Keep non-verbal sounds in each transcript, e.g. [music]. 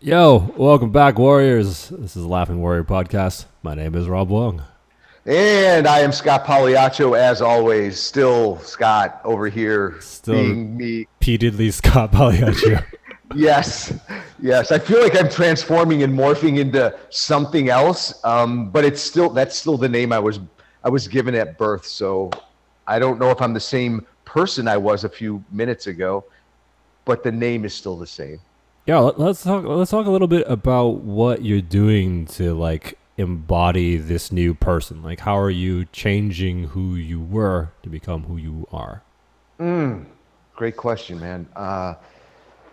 Yo, welcome back, Warriors. This is Laughing Warrior Podcast. My name is Rob Wong. And I am Scott Pagliaccio, as always. Still Scott over here, Still being me. repeatedly [laughs] Scott Pagliaccio. [laughs] Yes, yes. I feel like I'm transforming and morphing into something else, um, but it's still that's still the name I was I was given at birth. So I don't know if I'm the same person I was a few minutes ago, but the name is still the same. Yeah, let- let's talk. Let's talk a little bit about what you're doing to like embody this new person. Like, how are you changing who you were to become who you are? Great question, man. Uh,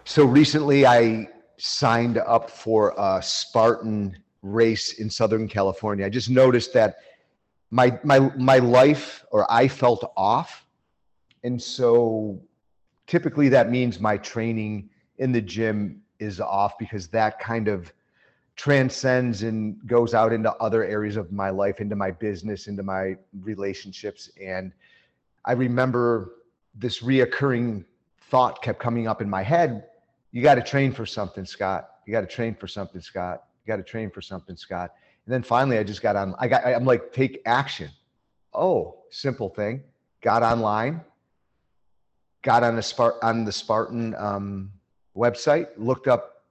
so recently I signed up for a Spartan race in Southern California. I just noticed that my my my life or I felt off. And so typically that means my training in the gym is off because that kind of transcends and goes out into other areas of my life, into my business, into my relationships. And I remember this reoccurring thought kept coming up in my head. You got to train for something, Scott. You got to train for something, Scott. You got to train for something, Scott. And then finally, I just got on. I got. I'm like, take action. Oh, simple thing. Got online. Got on the Spart on the Spartan um, website. Looked up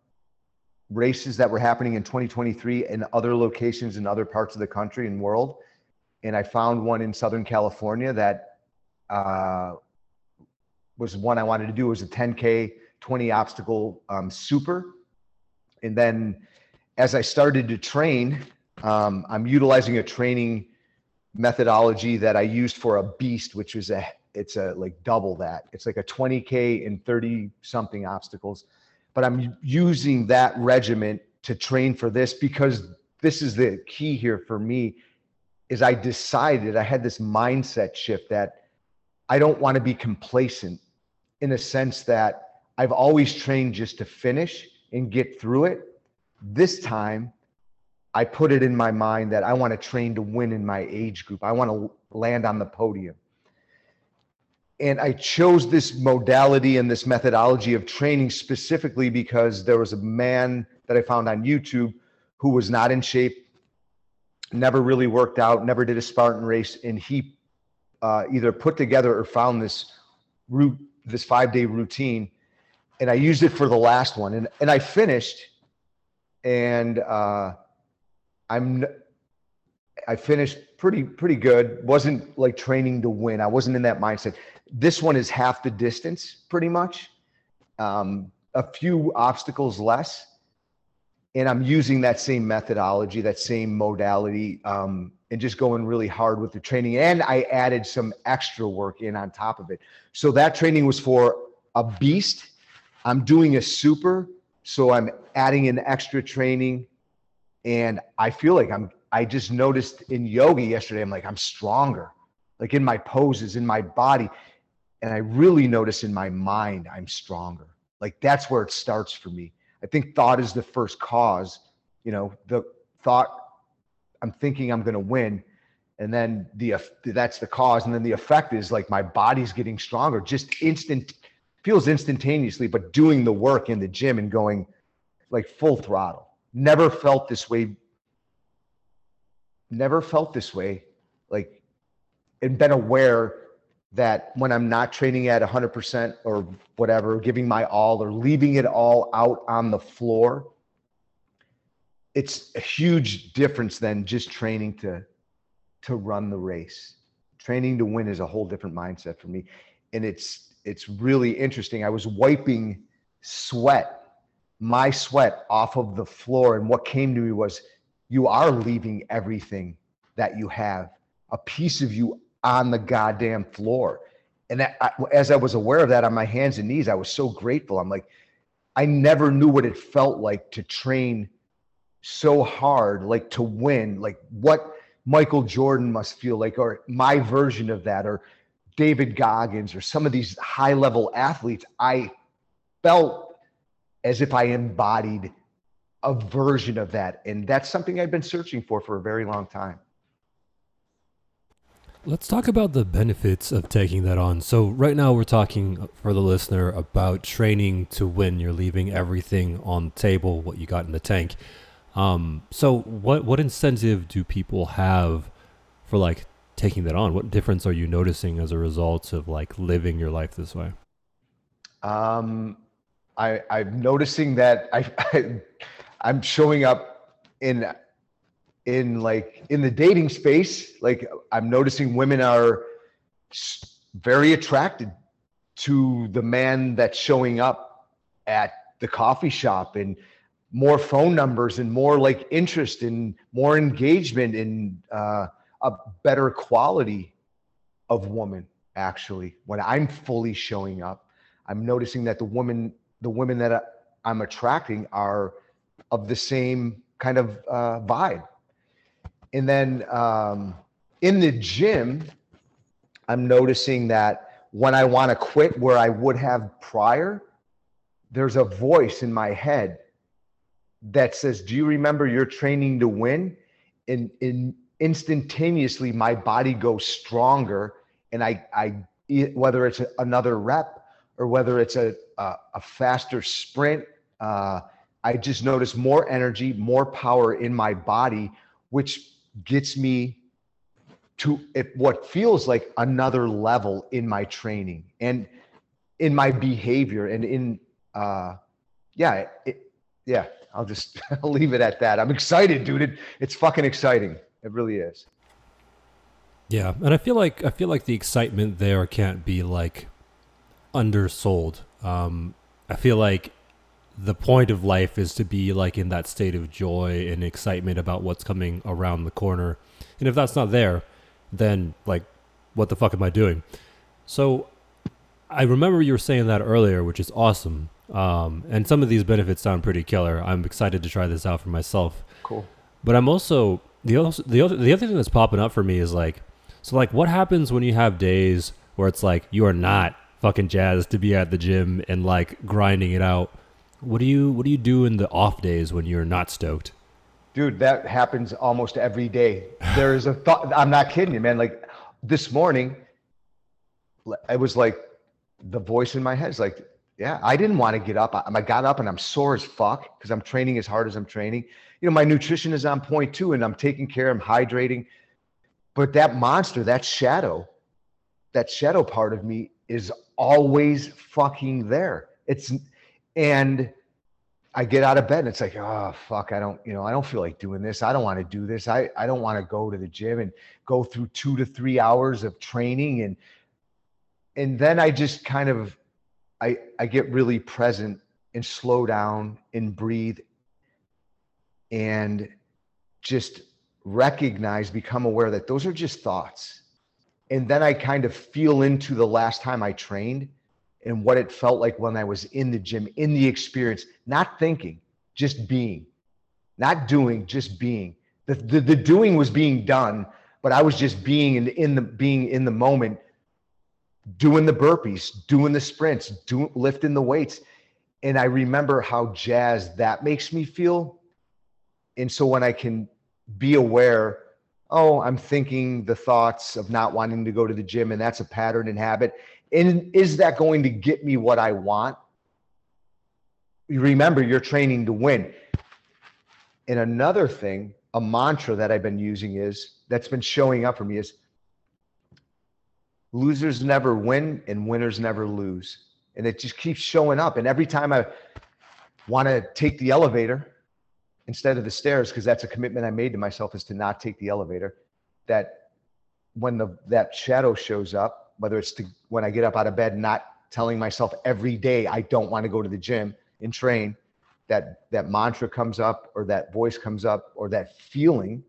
races that were happening in 2023 in other locations in other parts of the country and world, and I found one in Southern California that uh, was one I wanted to do. It was a 10K, 20 obstacle um, super. And then as I started to train, um, I'm utilizing a training methodology that I used for a beast, which was a, it's a like double that. It's like a 20K and 30 something obstacles. But I'm using that regiment to train for this because this is the key here for me is I decided I had this mindset shift that I don't want to be complacent in a sense that I've always trained just to finish and get through it. This time, I put it in my mind that I want to train to win in my age group. I want to land on the podium. And I chose this modality and this methodology of training specifically because there was a man that I found on YouTube who was not in shape, never really worked out, never did a Spartan race, and he uh, either put together or found this route, this five day routine, and I used it for the last one, and and I finished, and uh, I'm I finished pretty pretty good. wasn't like training to win. I wasn't in that mindset. This one is half the distance, pretty much, um, a few obstacles less, and I'm using that same methodology, that same modality. Um, and just going really hard with the training. And I added some extra work in on top of it. So that training was for a beast. I'm doing a super. So I'm adding in extra training. And I feel like I'm, I just noticed in yoga yesterday, I'm like, I'm stronger, like in my poses, in my body. And I really notice in my mind, I'm stronger. Like that's where it starts for me. I think thought is the first cause. You know, the thought I'm thinking I'm going to win. And then the that's the cause. And then the effect is like my body's getting stronger, just instant feels instantaneously, but doing the work in the gym and going like full throttle. Never felt this way. Never felt this way. Like and been aware that when I'm not training at 100% or whatever, giving my all or leaving it all out on the floor, it's a huge difference than just training to to run the race. Training to win is a whole different mindset for me. And it's it's really interesting. I was wiping sweat my sweat off of the floor. And what came to me was you are leaving everything that you have. A piece of you on the goddamn floor and that, I, as i was aware of that on my hands and knees i was so grateful i'm like i never knew what it felt like to train so hard, like to win, like what Michael Jordan must feel like, or my version of that, or David Goggins, or some of these high level athletes. I felt as if I embodied a version of that. And that's something I've been searching for for a very long time. Let's talk about the benefits of taking that on. So, right now, we're talking for the listener about training to win. You're leaving everything on the table, what you got in the tank. Um, so, what what incentive do people have for like taking that on? What difference are you noticing as a result of like living your life this way? Um, I, I'm noticing that I, [laughs] I I'm showing up in in like in the dating space like i'm noticing women are very attracted to the man that's showing up at the coffee shop and more phone numbers and more like interest and more engagement and uh, a better quality of woman actually when i'm fully showing up. I'm noticing that the woman the women that i'm attracting are of the same kind of uh, vibe and then um, in the gym, I'm noticing that when I want to quit where I would have prior, there's a voice in my head that says, Do you remember you're training to win? And, and instantaneously, my body goes stronger. And I, I whether it's another rep or whether it's a, a, a faster sprint, uh, I just notice more energy, more power in my body, which gets me to what feels like another level in my training and in my behavior and in uh yeah it, yeah i'll just [laughs] I'll leave it at that. I'm excited dude. It, it's fucking exciting. It really is. Yeah and i feel like i feel like the excitement there can't be like undersold. Um i feel like the point of life is to be like in that state of joy and excitement about what's coming around the corner. And if that's not there, then like what the fuck am I doing? So I remember you were saying that earlier, which is awesome. Um, and some of these benefits sound pretty killer. I'm excited to try this out for myself. Cool. But I'm also the other the other the other thing that's popping up for me is like so like what happens when you have days where it's like you are not fucking jazzed to be at the gym and like grinding it out what do you What do you do in the off days when you're not stoked? Dude, that happens almost every day. There is a [laughs] thought. I'm not kidding you, man. Like this morning, it was like the voice in my head is like, yeah, I didn't want to get up. I, I got up and I'm sore as fuck because I'm training as hard as I'm training. You know, my nutrition is on point too, and I'm taking care. I'm hydrating. But that monster, that shadow, that shadow part of me is always fucking there. It's and I get out of bed and it's like, oh fuck, I don't, you know, I don't feel like doing this. I don't want to do this. I, I don't want to go to the gym and go through two to three hours of training and and then I just kind of I I get really present and slow down and breathe and just recognize, become aware that those are just thoughts. And then I kind of feel into the last time I trained and what it felt like when I was in the gym, in the experience, not thinking, just being, not doing, just being. The, the, the doing was being done, but I was just being in, in the being in the moment, doing the burpees, doing the sprints, doing lifting the weights. And I remember how jazzed that makes me feel. And so when I can be aware, oh, I'm thinking the thoughts of not wanting to go to the gym, and that's a pattern and habit and is that going to get me what I want? You remember, you're training to win. And another thing, a mantra that I've been using is that's been showing up for me is losers never win and winners never lose. And it just keeps showing up. And every time I want to take the elevator instead of the stairs, because that's a commitment I made to myself is to not take the elevator, that when the that shadow shows up, whether it's to when I get up out of bed, not telling myself every day I don't want to go to the gym and train, that that mantra comes up or that voice comes up or that feeling.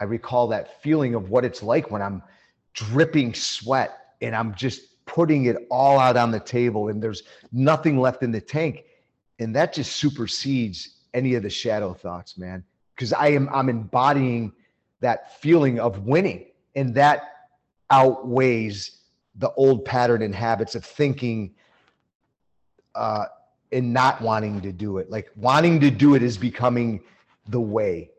I recall that feeling of what it's like when I'm dripping sweat and I'm just putting it all out on the table and there's nothing left in the tank. And that just supersedes any of the shadow thoughts, man. Because I am I'm embodying that feeling of winning. And that outweighs the old pattern and habits of thinking uh, and not wanting to do it. Like wanting to do it is becoming the way.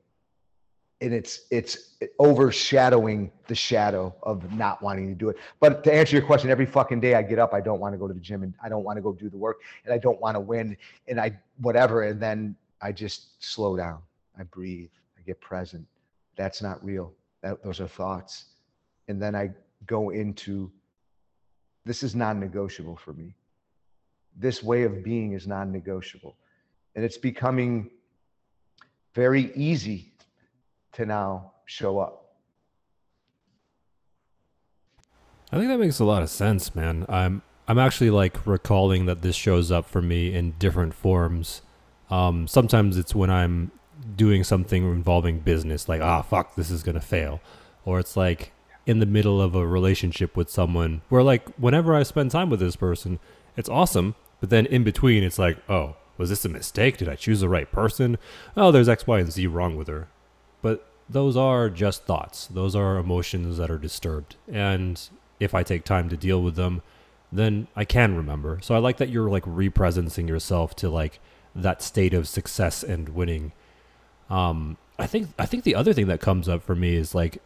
and it's it's overshadowing the shadow of not wanting to do it. But to answer your question, every fucking day I get up, I don't want to go to the gym and I don't want to go do the work and I don't want to win and I whatever. And then I just slow down. I breathe. I get present. That's not real. That, those are thoughts. And then I go into this is non-negotiable for me. This way of being is non-negotiable. And it's becoming very easy to now show up. I think that makes a lot of sense, man. I'm I'm actually like recalling that this shows up for me in different forms. Um, sometimes it's when I'm doing something involving business, like ah fuck, this is gonna fail, or it's like in the middle of a relationship with someone where like whenever I spend time with this person, it's awesome, but then in between it's like oh was this a mistake? Did I choose the right person? Oh, there's X, Y, and Z wrong with her. But those are just thoughts. Those are emotions that are disturbed. And if I take time to deal with them, then I can remember. So I like that you're like represencing yourself to like that state of success and winning. Um, I think I think the other thing that comes up for me is like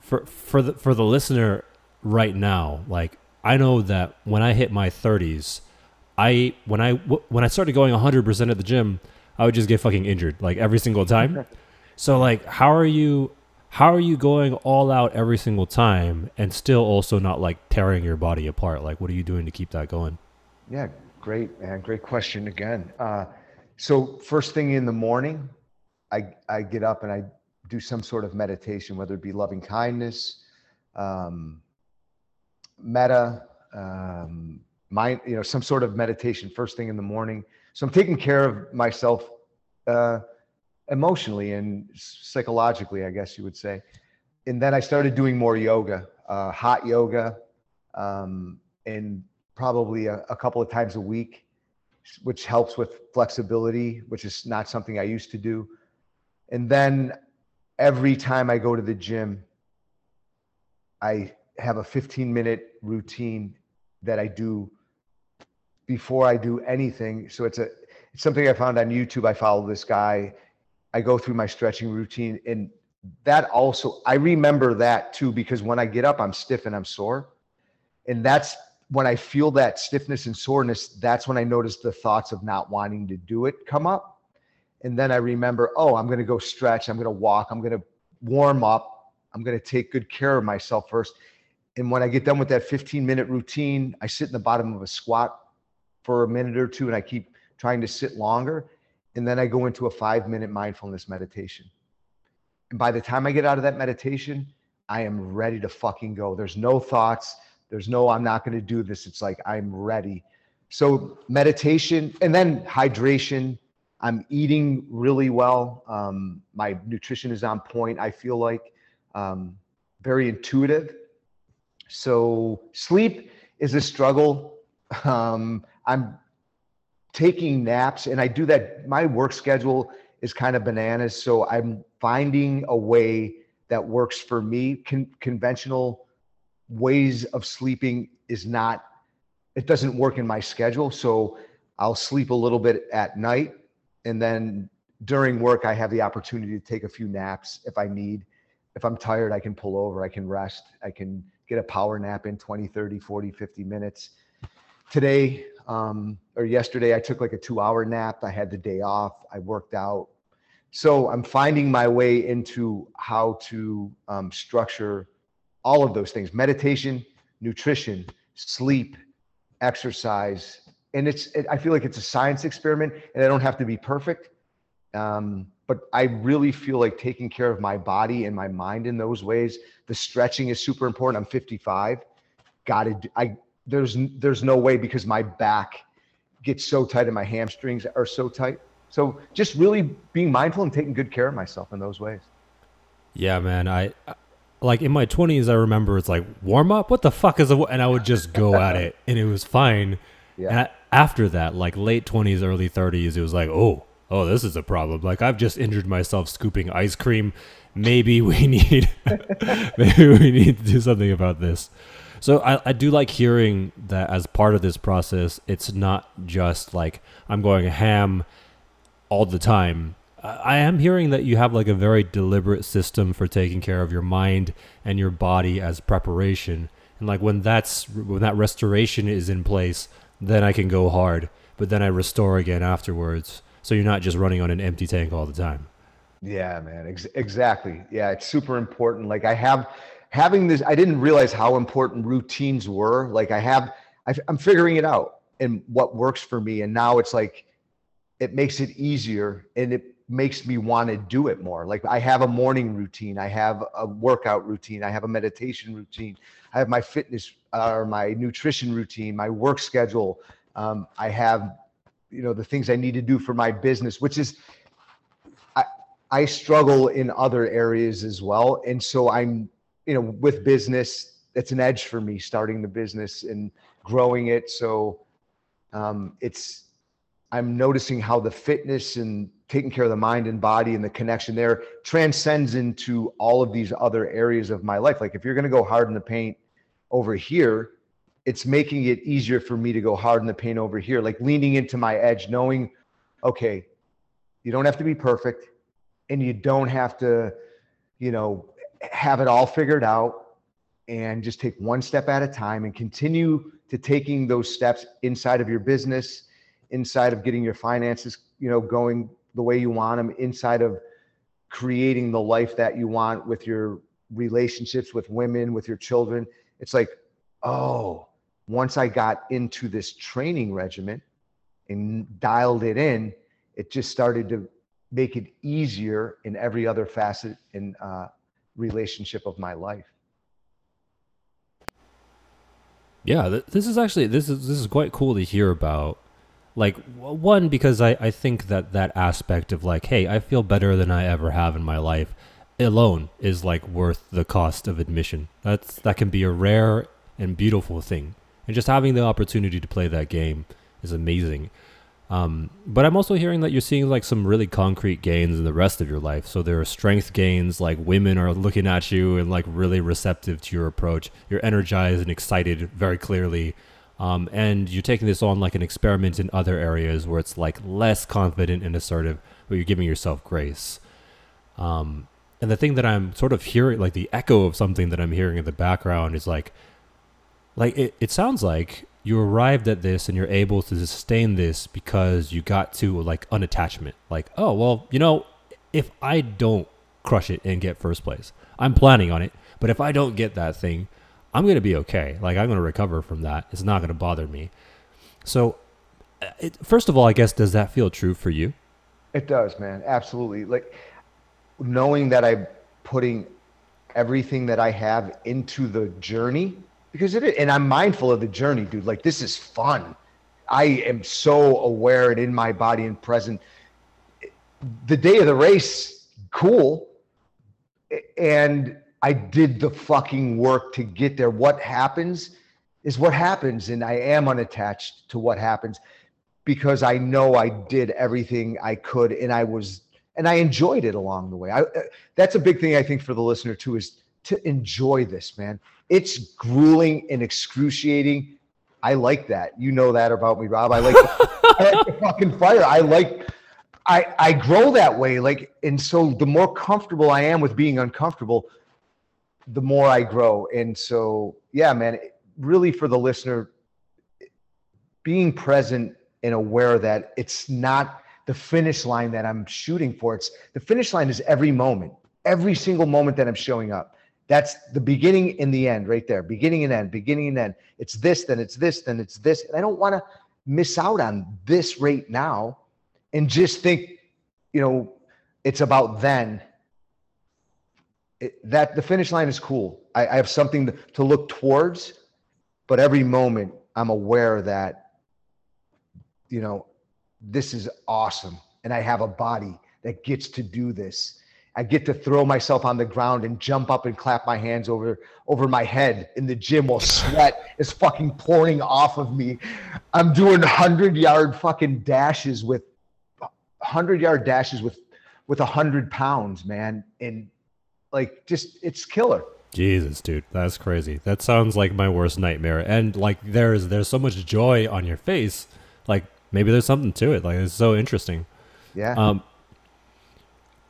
for for the for the listener right now, like I know that when I hit my 30s, I when I when I started going 100% at the gym, I would just get fucking injured like every single time. [laughs] so like how are you how are you going all out every single time and still also not like tearing your body apart? Like what are you doing to keep that going? Yeah, great man, great question again. Uh, so first thing in the morning, I I get up and I do some sort of meditation, whether it be loving kindness, um, metta, um, mind, you know, some sort of meditation first thing in the morning. So I'm taking care of myself uh, emotionally and psychologically, I guess you would say. And then I started doing more yoga, uh, hot yoga, um, and probably a, a couple of times a week, which helps with flexibility, which is not something I used to do. And then every time I go to the gym, I have a 15 minute routine that I do before I do anything. So it's a it's something I found on YouTube. I follow this guy. I go through my stretching routine and that also I remember that too because when I get up I'm stiff and I'm sore. And that's when I feel that stiffness and soreness, that's when I notice the thoughts of not wanting to do it come up. And then I remember, oh, I'm going to go stretch, I'm going to walk, I'm going to warm up, I'm going to take good care of myself first. And when I get done with that 15 minute routine, I sit in the bottom of a squat for a minute or two and I keep trying to sit longer. And then I go into a five minute mindfulness meditation. And by the time I get out of that meditation, I am ready to fucking go. There's no thoughts. There's no, I'm not going to do this. It's like, I'm ready. So, meditation and then hydration. I'm eating really well. Um, my nutrition is on point. I feel like um, very intuitive. So, sleep is a struggle. Um, I'm taking naps and I do that. My work schedule is kind of bananas. So I'm finding a way that works for me. Con- conventional ways of sleeping is not, it doesn't work in my schedule. So I'll sleep a little bit at night. And then during work, I have the opportunity to take a few naps if I need. If I'm tired, I can pull over, I can rest, I can get a power nap in 20, 30, 40, 50 minutes. Today, um, or yesterday I took like a two hour nap. I had the day off. I worked out. So I'm finding my way into how to um, structure all of those things meditation, nutrition, sleep, exercise. And it's, it, I feel like it's a science experiment and I don't have to be perfect. Um, but I really feel like taking care of my body and my mind in those ways. The stretching is super important. I'm 55. Got to, I, there's there's no way because my back gets so tight and my hamstrings are so tight. So just really being mindful and taking good care of myself in those ways. Yeah, man. I like in my 20s I remember it's like warm up. What the fuck is a and I would just go at it [laughs] and it was fine. Yeah. And I, after that, like late 20s, early 30s, it was like, "Oh, oh, this is a problem. Like I've just injured myself scooping ice cream. Maybe we [laughs] need [laughs] maybe we need to do something about this." So I, I do like hearing that as part of this process, it's not just like I'm going ham all the time. I am hearing that you have like a very deliberate system for taking care of your mind and your body as preparation. And like when that's when that restoration is in place, then I can go hard, but then I restore again afterwards. So you're not just running on an empty tank all the time. Yeah, man. Ex- exactly. Yeah, it's super important. Like I have having this I didn't realize how important routines were. Like I have I'm figuring it out and what works for me and now it's like it makes it easier and it makes me want to do it more. Like I have a morning routine, I have a workout routine, I have a meditation routine, I have my fitness uh, or my nutrition routine, my work schedule. Um, I have, you know, the things I need to do for my business, which is, I I struggle in other areas as well, and so I'm, you know, with business, it's an edge for me starting the business and growing it. So um, it's I'm noticing how the fitness and taking care of the mind and body and the connection there transcends into all of these other areas of my life. Like if you're going to go hard in the paint over here, it's making it easier for me to go hard in the paint over here, like leaning into my edge, knowing, okay, you don't have to be perfect and you don't have to, you know, have it all figured out and just take one step at a time and continue to taking those steps inside of your business, inside of getting your finances, you know, going the way you want them inside of creating the life that you want with your relationships with women, with your children. It's like, oh, once I got into this training regimen and dialed it in, it just started to make it easier in every other facet and uh, relationship of my life. Yeah, this is actually this is this is quite cool to hear about like one because I, I think that that aspect of like hey i feel better than i ever have in my life alone is like worth the cost of admission. That's that can be a rare and beautiful thing. And just having the opportunity to play that game is amazing. Um, but i'm also hearing that you're seeing like some really concrete gains in the rest of your life. So there are strength gains like women are looking at you and like really receptive to your approach. You're energized and excited very clearly um, and you're taking this on like an experiment in other areas where it's like less confident and assertive, but you're giving yourself grace. Um, and the thing that I'm sort of hearing, like the echo of something that I'm hearing in the background, is like, like it, it sounds like you arrived at this and you're able to sustain this because you got to like unattachment. Like, oh well, you know, if I don't crush it and get first place, I'm planning on it. But if I don't get that thing, I'm going to be okay. Like I'm going to recover from that. It's not going to bother me. So, uh, it, first of all, I guess does that feel true for you? It does, man. Absolutely. Like knowing that I'm putting everything that I have into the journey because it and I'm mindful of the journey, dude. Like this is fun. I am so aware and in my body and present. The day of the race, cool. And I did the fucking work to get there. What happens is what happens. And I am unattached to what happens because I know I did everything I could and I was, and I enjoyed it along the way. I, uh, that's a big thing I think for the listener too is to enjoy this, man. It's grueling and excruciating. I like that. You know that about me, Rob. I like, I like [laughs] the fucking fire. I like, I, I grow that way. Like, and so the more comfortable I am with being uncomfortable, the more I grow. And so, yeah, man, really for the listener, being present and aware that it's not the finish line that I'm shooting for. It's the finish line is every moment, every single moment that I'm showing up. That's the beginning and the end right there. Beginning and end, beginning and end. It's this, then it's this, then it's this. And I don't want to miss out on this right now and just think, you know, it's about then it, that the finish line is cool. I, I have something to, to look towards, but every moment I'm aware that, you know, this is awesome. And I have a body that gets to do this. I get to throw myself on the ground and jump up and clap my hands over over my head in the gym while sweat [laughs] is fucking pouring off of me. I'm doing hundred yard fucking dashes with hundred yard dashes with with a hundred pounds, man. And like just it's killer. Jesus, dude, that's crazy. That sounds like my worst nightmare. And like there's there's so much joy on your face. Like maybe there's something to it. Like it's so interesting. Yeah. Um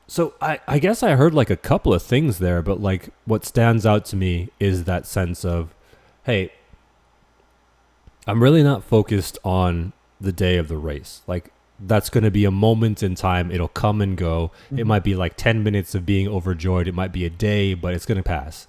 So I, I guess I heard like a couple of things there, but like what stands out to me is that sense of, hey, I'm really not focused on the day of the race. Like that's going to be a moment in time. It'll come and go. Mm-hmm. It might be like 10 minutes of being overjoyed. It might be a day, but it's going to pass.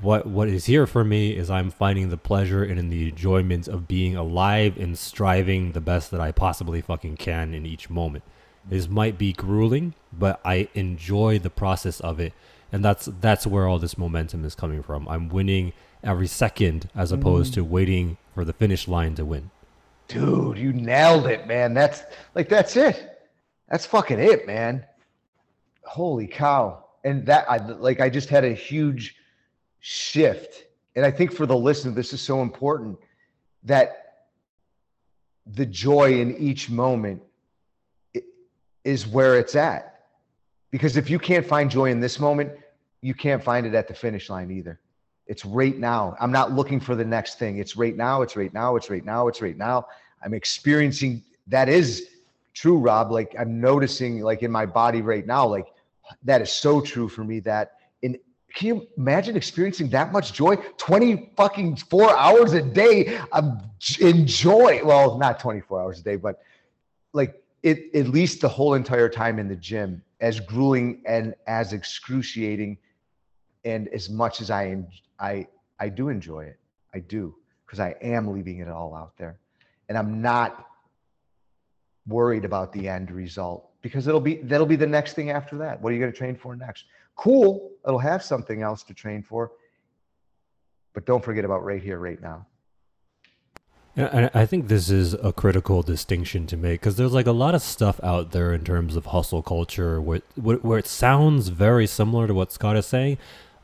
What what is here for me is I'm finding the pleasure and in the enjoyment of being alive and striving the best that I possibly fucking can in each moment. This might be grueling, but I enjoy the process of it. And that's that's where all this momentum is coming from. I'm winning every second as opposed mm. to waiting for the finish line to win. Dude, you nailed it, man. That's like that's it. That's fucking it, man. Holy cow. And that I like I just had a huge shift. And I think for the listener, this is so important that the joy in each moment is where it's at. Because if you can't find joy in this moment, you can't find it at the finish line either. It's right now. I'm not looking for the next thing. It's right now. It's right now. It's right now. It's right now. I'm experiencing that is true, Rob. Like I'm noticing, like in my body right now, like that is so true for me. That in can you imagine experiencing that much joy? 20 fucking four hours a day of enjoy. Well, not 24 hours a day, but like it at least the whole entire time in the gym, as grueling and as excruciating, and as much as I I I do enjoy it. I do because I am leaving it all out there, and I'm not worried about the end result because it'll be that'll be the next thing after that. What are you going to train for next? Cool, it'll have something else to train for, but don't forget about right here, right now. Yeah, I think this is a critical distinction to make because there's like a lot of stuff out there in terms of hustle culture where where it sounds very similar to what Scott is saying,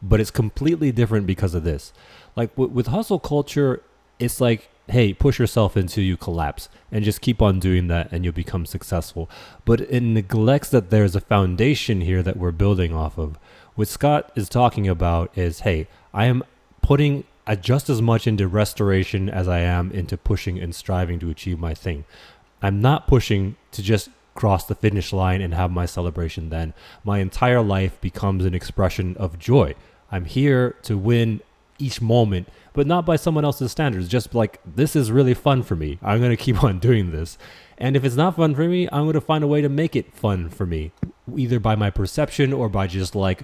but it's completely different because of this. Like w- with hustle culture, it's like, hey, push yourself until you collapse and just keep on doing that and you'll become successful. But it neglects that there's a foundation here that we're building off of. What Scott is talking about is, hey, I am putting just as much into restoration as I am into pushing and striving to achieve my thing. I'm not pushing to just cross the finish line and have my celebration then. My entire life becomes an expression of joy. I'm here to win each moment, but not by someone else's standards. Just like, this is really fun for me. I'm going to keep [laughs] on doing this. And if it's not fun for me, I'm going to find a way to make it fun for me, either by my perception or by just like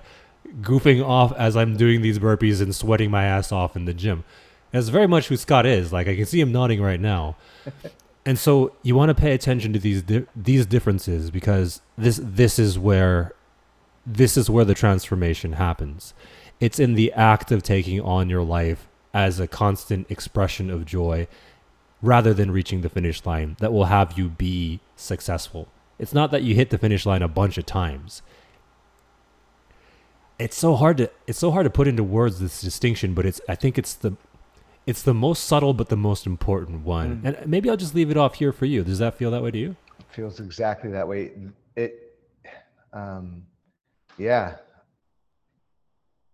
goofing off as I'm doing these burpees and sweating my ass off in the gym. That's very much who Scott is. Like, I can see him nodding right now. [laughs] and so you want to pay attention to these di- these differences because this this is where this is where the transformation happens it's in the act of taking on your life as a constant expression of joy rather than reaching the finish line that will have you be successful. It's not that you hit the finish line a bunch of times. It's so hard to it's so hard to put into words this distinction, but it's I think it's the it's the most subtle but the most important one. Mm. And maybe I'll just leave it off here for you. Does that feel that way to you? It feels exactly that way. It um yeah,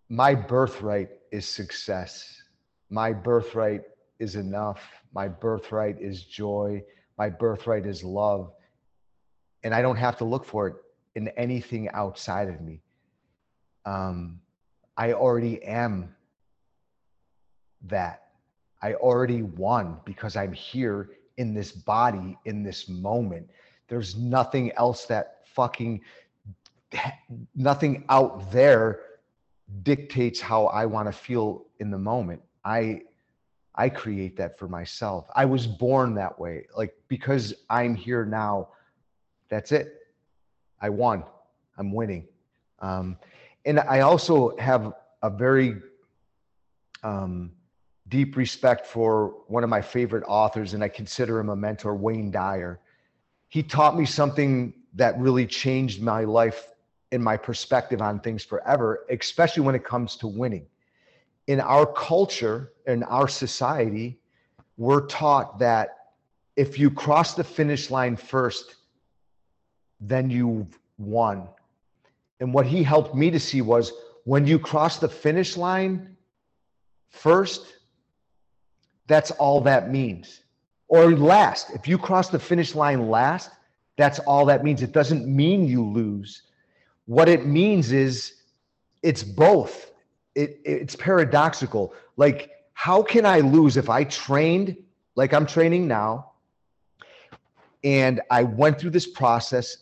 my birthright is success. My birthright is enough. My birthright is joy. My birthright is love. And I don't have to look for it in anything outside of me. Um, I already am that. I already won because I'm here in this body in this moment. There's nothing else that fucking, [laughs] nothing out there dictates how I want to feel in the moment. I I create that for myself. I was born that way. Like because I'm here now, that's it. I won. I'm winning. Um, and I also have a very um, deep respect for one of my favorite authors, and I consider him a mentor, Wayne Dyer. He taught me something that really changed my life in my perspective on things forever, especially when it comes to winning. In our culture, in our society, we're taught that if you cross the finish line first, then you've won. And what he helped me to see was when you cross the finish line first, that's all that means. Or last, if you cross the finish line last, that's all that means. It doesn't mean you lose what it means is it's both. It, it's paradoxical. Like, how can I lose if I trained like I'm training now and I went through this process?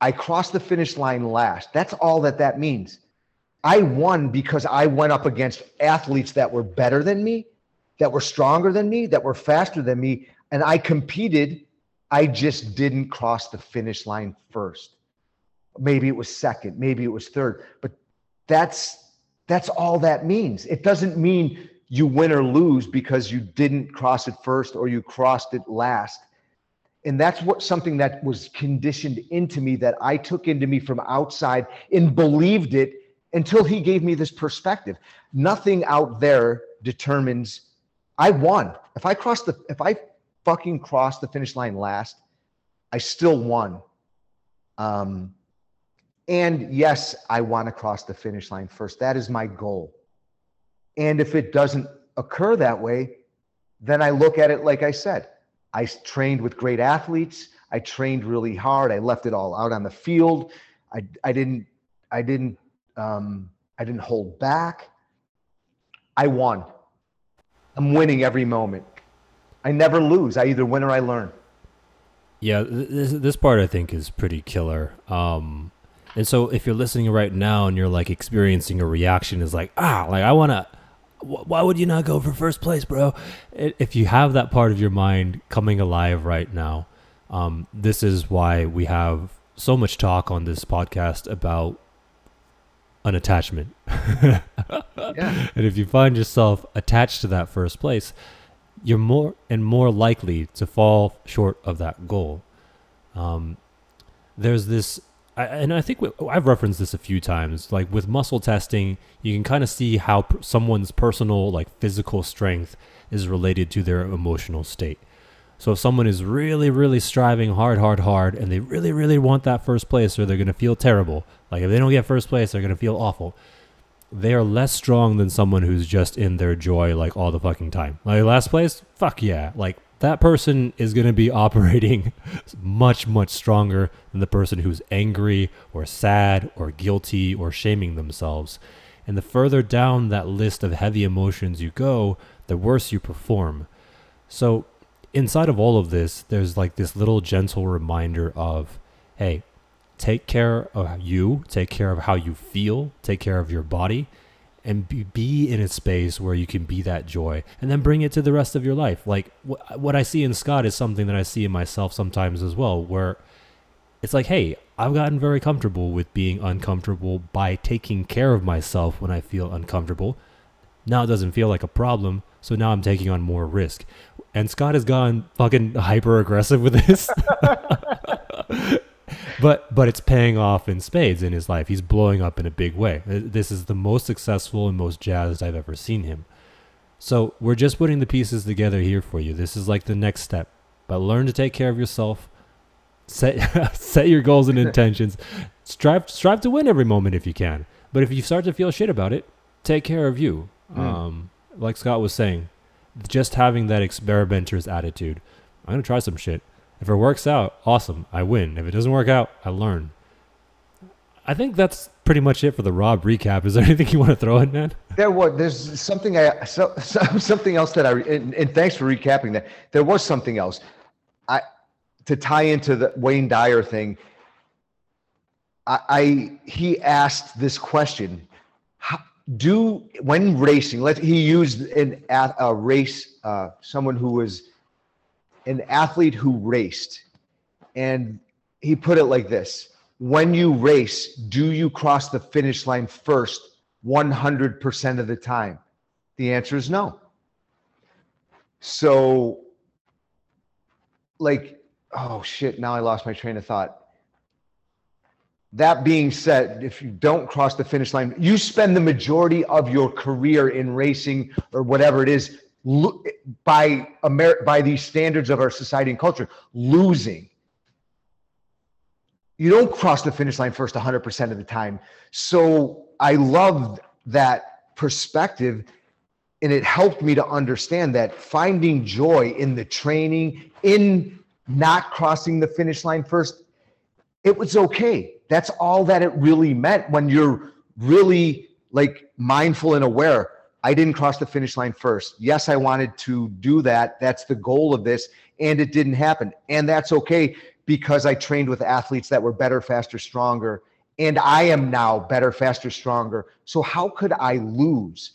I crossed the finish line last. That's all that that means. I won because I went up against athletes that were better than me, that were stronger than me, that were faster than me, and I competed. I just didn't cross the finish line first. Maybe it was second, maybe it was third, but that's that's all that means. It doesn't mean you win or lose because you didn't cross it first or you crossed it last. And that's what something that was conditioned into me that I took into me from outside and believed it until he gave me this perspective. Nothing out there determines I won. If I cross the if I fucking crossed the finish line last, I still won. Um and yes, I want to cross the finish line first. That is my goal. And if it doesn't occur that way, then I look at it like I said. I trained with great athletes. I trained really hard. I left it all out on the field. I, I didn't I didn't um, I didn't hold back. I won. I'm winning every moment. I never lose. I either win or I learn. Yeah, this this part I think is pretty killer. Um, and so if you're listening right now and you're like experiencing a reaction is like, ah, like I want to why would you not go for first place, bro? If you have that part of your mind coming alive right now, um, this is why we have so much talk on this podcast about an attachment. [laughs] yeah. And if you find yourself attached to that first place, you're more and more likely to fall short of that goal. Um, there's this I, and I think I've referenced this a few times. Like with muscle testing, you can kind of see how someone's personal, like physical strength is related to their emotional state. So if someone is really, really striving hard, hard, hard, and they really, really want that first place, or they're going to feel terrible. Like if they don't get first place, they're going to feel awful. They are less strong than someone who's just in their joy like all the fucking time. Like last place, fuck yeah. Like that person is going to be [laughs] operating much, much stronger than the person who's angry or sad or guilty or shaming themselves. And the further down that list of heavy emotions you go, the worse you perform. So, inside of all of this, there's like this little gentle reminder of hey, take care of you, take care of how you feel, take care of your body, and be, be in a space where you can be that joy and then bring it to the rest of your life. Like wh- what I see in Scott is something that I see in myself sometimes as well, where it's like, hey, I've gotten very comfortable with being uncomfortable by taking care of myself when I feel uncomfortable. Now it doesn't feel like a problem, so now I'm taking on more risk. And Scott has gone fucking hyper aggressive with this. [laughs] [laughs] but but it's paying off in spades in his life. He's blowing up in a big way. Uh, this is the most successful and most jazzed I've ever seen him. So we're just putting the pieces together here for you. This is like the next step. But learn to take care of yourself. Set [laughs] set your goals and intentions. Strive strive to win every moment if you can. But if you start to feel shit about it, take care of you. Mm. Um, like Scott was saying, just having that experimenter's attitude. I'm gonna try some shit. If it works out, awesome, I win. If it doesn't work out, I learn. I think that's pretty much it for the Rob recap. Is there [laughs] anything you want to throw in, man? There was. There's something I so, [laughs] so, something else that I and, and, thanks for recapping that. There was something else. I to tie into the Wayne Dyer thing. I, I he asked this question: how, Do when racing? Let he used an a race uh, someone who was an athlete who raced, and he put it like this When you race, do you cross the finish line first 100% of the time? The answer is no. So, like, oh shit, now I lost my train of thought. That being said, if you don't cross the finish line, you spend the majority of your career in racing or whatever it is by Amer- by these standards of our society and culture, losing. You don't cross the finish line first 100% of the time. So I loved that perspective. And it helped me to understand that finding joy in the training, in not crossing the finish line first, it was okay. That's all that it really meant when you're really like mindful and aware. I didn't cross the finish line first. Yes, I wanted to do that. That's the goal of this. And it didn't happen. And that's okay because I trained with athletes that were better, faster, stronger. And I am now better, faster, stronger. So how could I lose?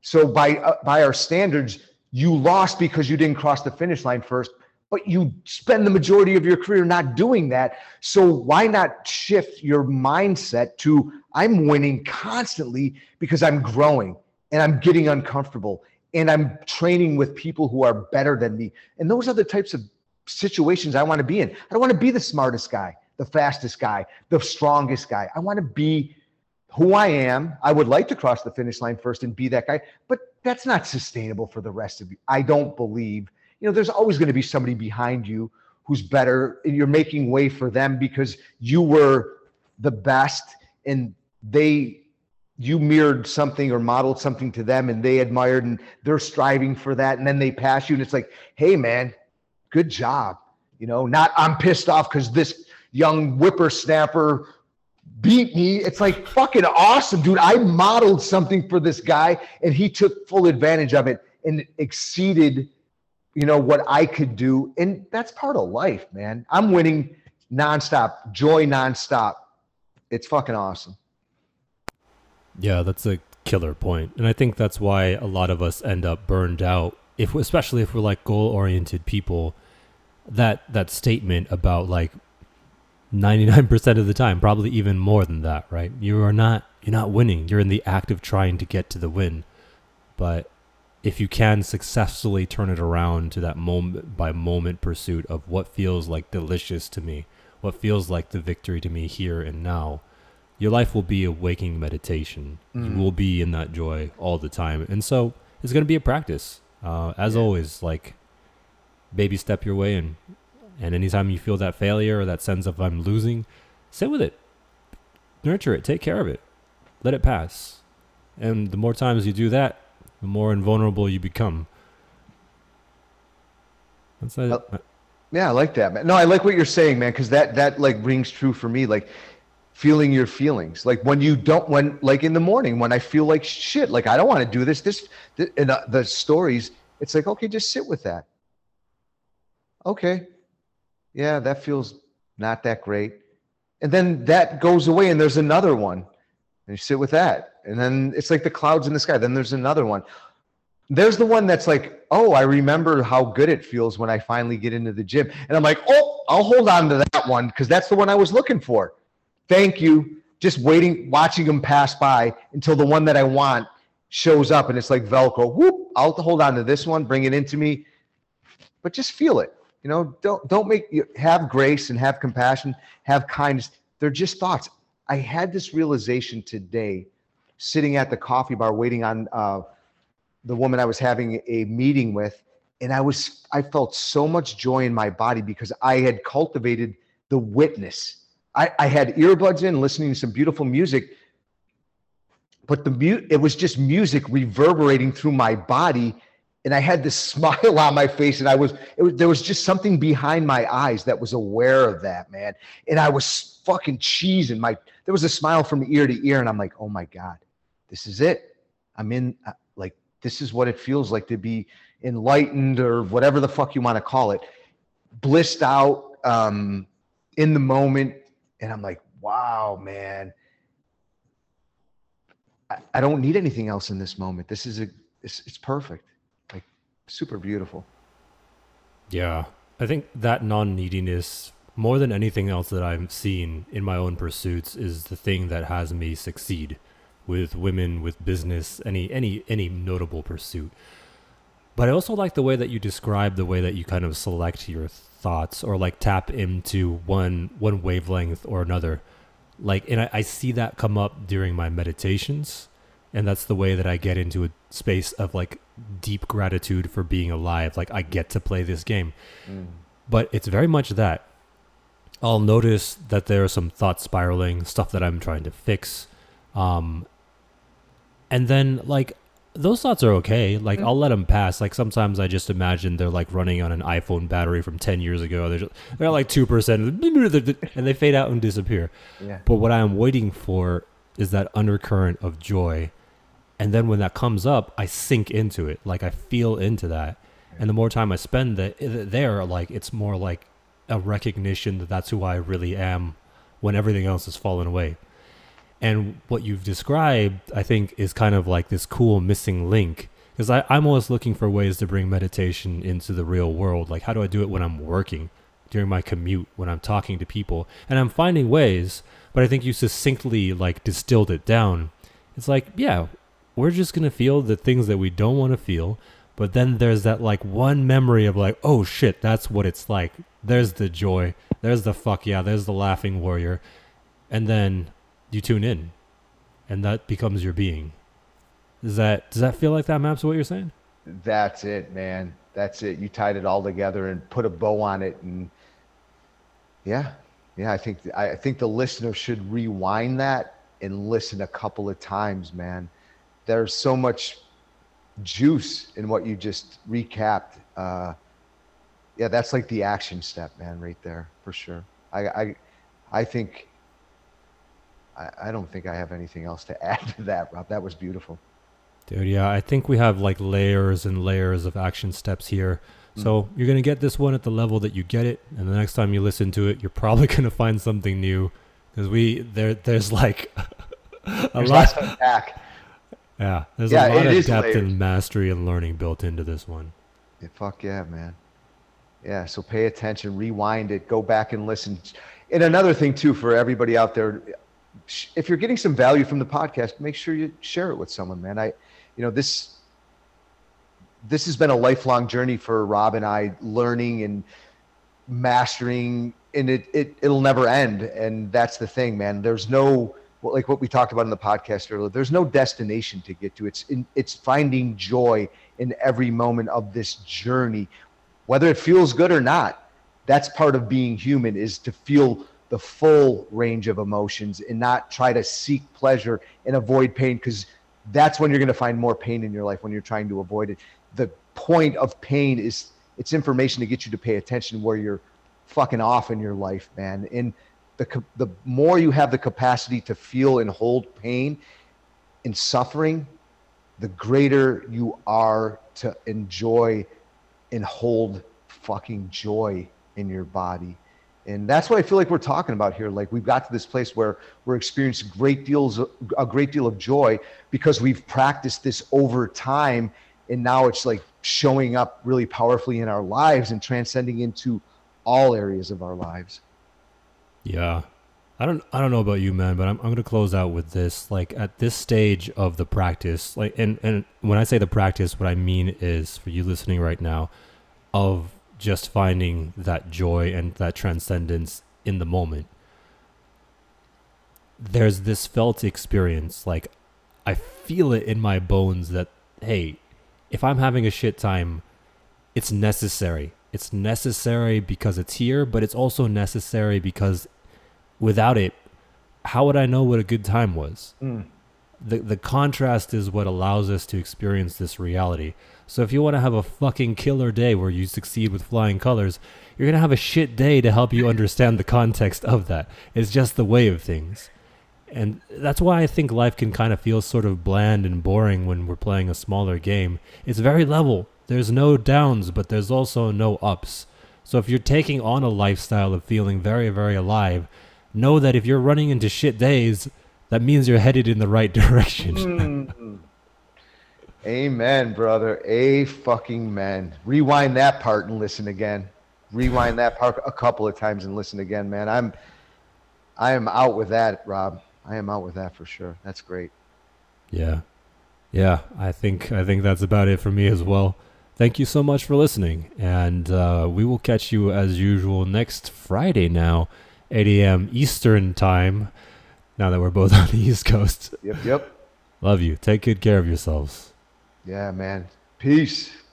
So by uh, by our standards, you lost because you didn't cross the finish line first, but you spend the majority of your career not doing that. So why not shift your mindset to I'm winning constantly because I'm growing and I'm getting uncomfortable and I'm training with people who are better than me. And those are the types of situations I want to be in. I don't want to be the smartest guy, the fastest guy, the strongest guy. I want to be who I am. I would like to cross the finish line first and be that guy, but that's not sustainable for the rest of you. I don't believe. You know, there's always going to be somebody behind you who's better and you're making way for them because you were the best and they you mirrored something or modeled something to them and they admired and they're striving for that and then they pass you and it's like hey man good job. You know not i'm pissed off because this young whippersnapper beat me. It's like fucking awesome dude. I modeled something for this guy and he took full advantage of it and exceeded you know what i could do. And that's part of life man. I'm winning nonstop joy nonstop. It's fucking awesome Yeah, that's a killer point. And I think that's why a lot of us end up burned out if especially if we're like goal-oriented people. That that statement about like 99% of the time, probably even more than that, right? You are not you're not winning. You're in the act of trying to get to the win. But if you can successfully turn it around to that moment by moment pursuit of what feels like delicious to me, what feels like the victory to me here and now, your life will be a waking meditation. You Mm. will be in that joy all the time. And so it's going to be a practice. Uh, as Yeah. always, like baby step your way in. And anytime you feel that failure or that sense of I'm losing, sit with it, nurture it, take care of it, let it pass. And the more times you do that, the more invulnerable you become. That's it. Well, Yeah, I like that, man. No, I like what you're saying, man, because that that like rings true for me. Like feeling your feelings, like when you don't, when like in the morning when I feel like shit, like I don't want to do this. This, th- and uh, the stories, it's like okay, just sit with that. Okay, yeah, that feels not that great, and then that goes away, and there's another one, and you sit with that, and then it's like the clouds in the sky. Then there's another one. There's the one that's like, oh, I remember how good it feels when I finally get into the gym. And I'm like, oh, I'll hold on to that one because that's the one I was looking for. Thank you. Just waiting, watching them pass by until the one that I want shows up and it's like Velcro. Whoop, I'll hold on to this one, bring it into me. But just feel it. You know, don't don't make you have grace and have compassion, have kindness. They're just thoughts. I had this realization today sitting at the coffee bar waiting on uh, the woman I was having a meeting with, and I was I felt so much joy in my body because I had cultivated the witness. I, I had earbuds in, listening to some beautiful music, but the mu- it was just music reverberating through my body, and I had this [laughs] smile on my face, and I was, was there was just something behind my eyes that was aware of that man, and I was fucking cheesing my. There was a smile from ear to ear, and I'm like, oh my god, this is it. I'm in. uh, Like this is what it feels like to be enlightened or whatever the fuck you want to call it blissed out um in the moment and i'm like wow man i, I don't need anything else in this moment this is a it's, it's perfect like super beautiful Yeah. I think that non neediness, more than anything else that I've seen in my own pursuits, is the thing that has me succeed with women, with business, any any any notable pursuit. But I also like the way that you describe the way that you kind of select your thoughts or like tap into one one wavelength or another. Like and I, I see that come up during my meditations. And that's the way that I get into a space of like deep gratitude for being alive. Like I get to play this game. But it's very much that. I'll notice that there are some thoughts spiraling, stuff that I'm trying to fix. Um, and then, like, those thoughts are okay. Like mm-hmm. I'll let them pass. Like sometimes I just imagine they're like running on an iPhone battery from ten years ago. They're just, they're like two percent, [laughs] and they fade out and disappear. Yeah. But what I'm waiting for is that undercurrent of joy, and then when that comes up, I sink into it. Like I feel into that, and the more time I spend that there, like it's more like a recognition that that's who I really am when everything else has fallen away. And what you've described, I think, is kind of like this cool missing link. Because I'm always looking for ways to bring meditation into the real world. Like, how do I do it when I'm working, during my commute, when I'm talking to people? And I'm finding ways, but I think you succinctly like distilled it down. It's like, yeah, we're just gonna feel the things that we don't want to feel, but then there's that like one memory of like, oh shit, that's what it's like. There's the joy. There's the fuck yeah. There's the laughing warrior, and then you tune in, and that becomes your being. Does that does that feel like that maps what you're saying? That's it, man. That's it. You tied it all together and put a bow on it, and yeah, yeah. I think I think the listener should rewind that and listen a couple of times, man. There's so much juice in what you just recapped. Uh, yeah, that's like the action step, man, right there for sure. I I, I think I, I don't think I have anything else to [laughs] add to that, Rob. That was beautiful. Dude, yeah, I think we have like layers and layers of action steps here. So mm-hmm. you're gonna get this one at the level that you get it, and the next time you listen to it, you're probably [laughs] gonna find something new, because we there there's like [laughs] a there's lot of back. Yeah, there's yeah, a lot of depth and mastery and learning built into this one. Yeah, fuck yeah, man. Yeah, so pay attention, rewind it, go back and listen. And another thing too for everybody out there, if you're getting some value from the podcast, make sure you share it with someone, man. I, you know, this this has been a lifelong journey for Rob and I, learning and mastering, and it, it it'll never end. And that's the thing, man. There's no like what we talked about in the podcast earlier. There's no destination to get to. It's in, it's finding joy in every moment of this journey, whether it feels good or not. That's part of being human is to feel the full range of emotions and not try to seek pleasure and avoid pain because that's when you're going to find more pain in your life when you're trying to avoid it. The point of pain is it's information to get you to pay attention where you're fucking off in your life, man. And the the more you have the capacity to feel and hold pain and suffering, the greater you are to enjoy and hold fucking joy in your body and that's what I feel like we're talking about here. Like we've got to this place where we're experiencing great deals, a great deal of joy because we've practiced this over time, and now it's like showing up really powerfully in our lives and transcending into all areas of our lives. Yeah, I don't, I don't know about you, man, but I'm, I'm going to close out with this. Like at this stage of the practice, like, and and when I say the practice, what I mean is for you listening right now, of just finding that joy and that transcendence in the moment. There's this felt experience, like I feel it in my bones that, hey, if I'm having a shit time, it's necessary. It's necessary because it's here, but it's also necessary because without it, how would I know what a good time was? Mm. The the contrast is what allows us to experience this reality. So if you want to have a fucking killer day where you succeed with flying colors, you're going to have a shit day to help you understand the context of that. It's just the way of things. And that's why I think life can kind of feel sort of bland and boring when we're playing a smaller game. It's very level. There's no downs, but there's also no ups. So if you're taking on a lifestyle of feeling very, very alive, know that if you're running into shit days, that means you're headed in the right direction. mm. [laughs] Amen, brother. A fucking man. Rewind that part and listen again. Rewind that part a couple of times and listen again, man. I'm I am out with that, Rob. I am out with that for sure. That's great. Yeah. Yeah, I think I think that's about it for me as well. Thank you so much for listening, and uh, we will catch you as usual next Friday now, 8 a.m. Eastern time. Now that we're both [laughs] on the East Coast. Yep, yep. Love you. Take good care of yourselves. Yeah, man. Peace.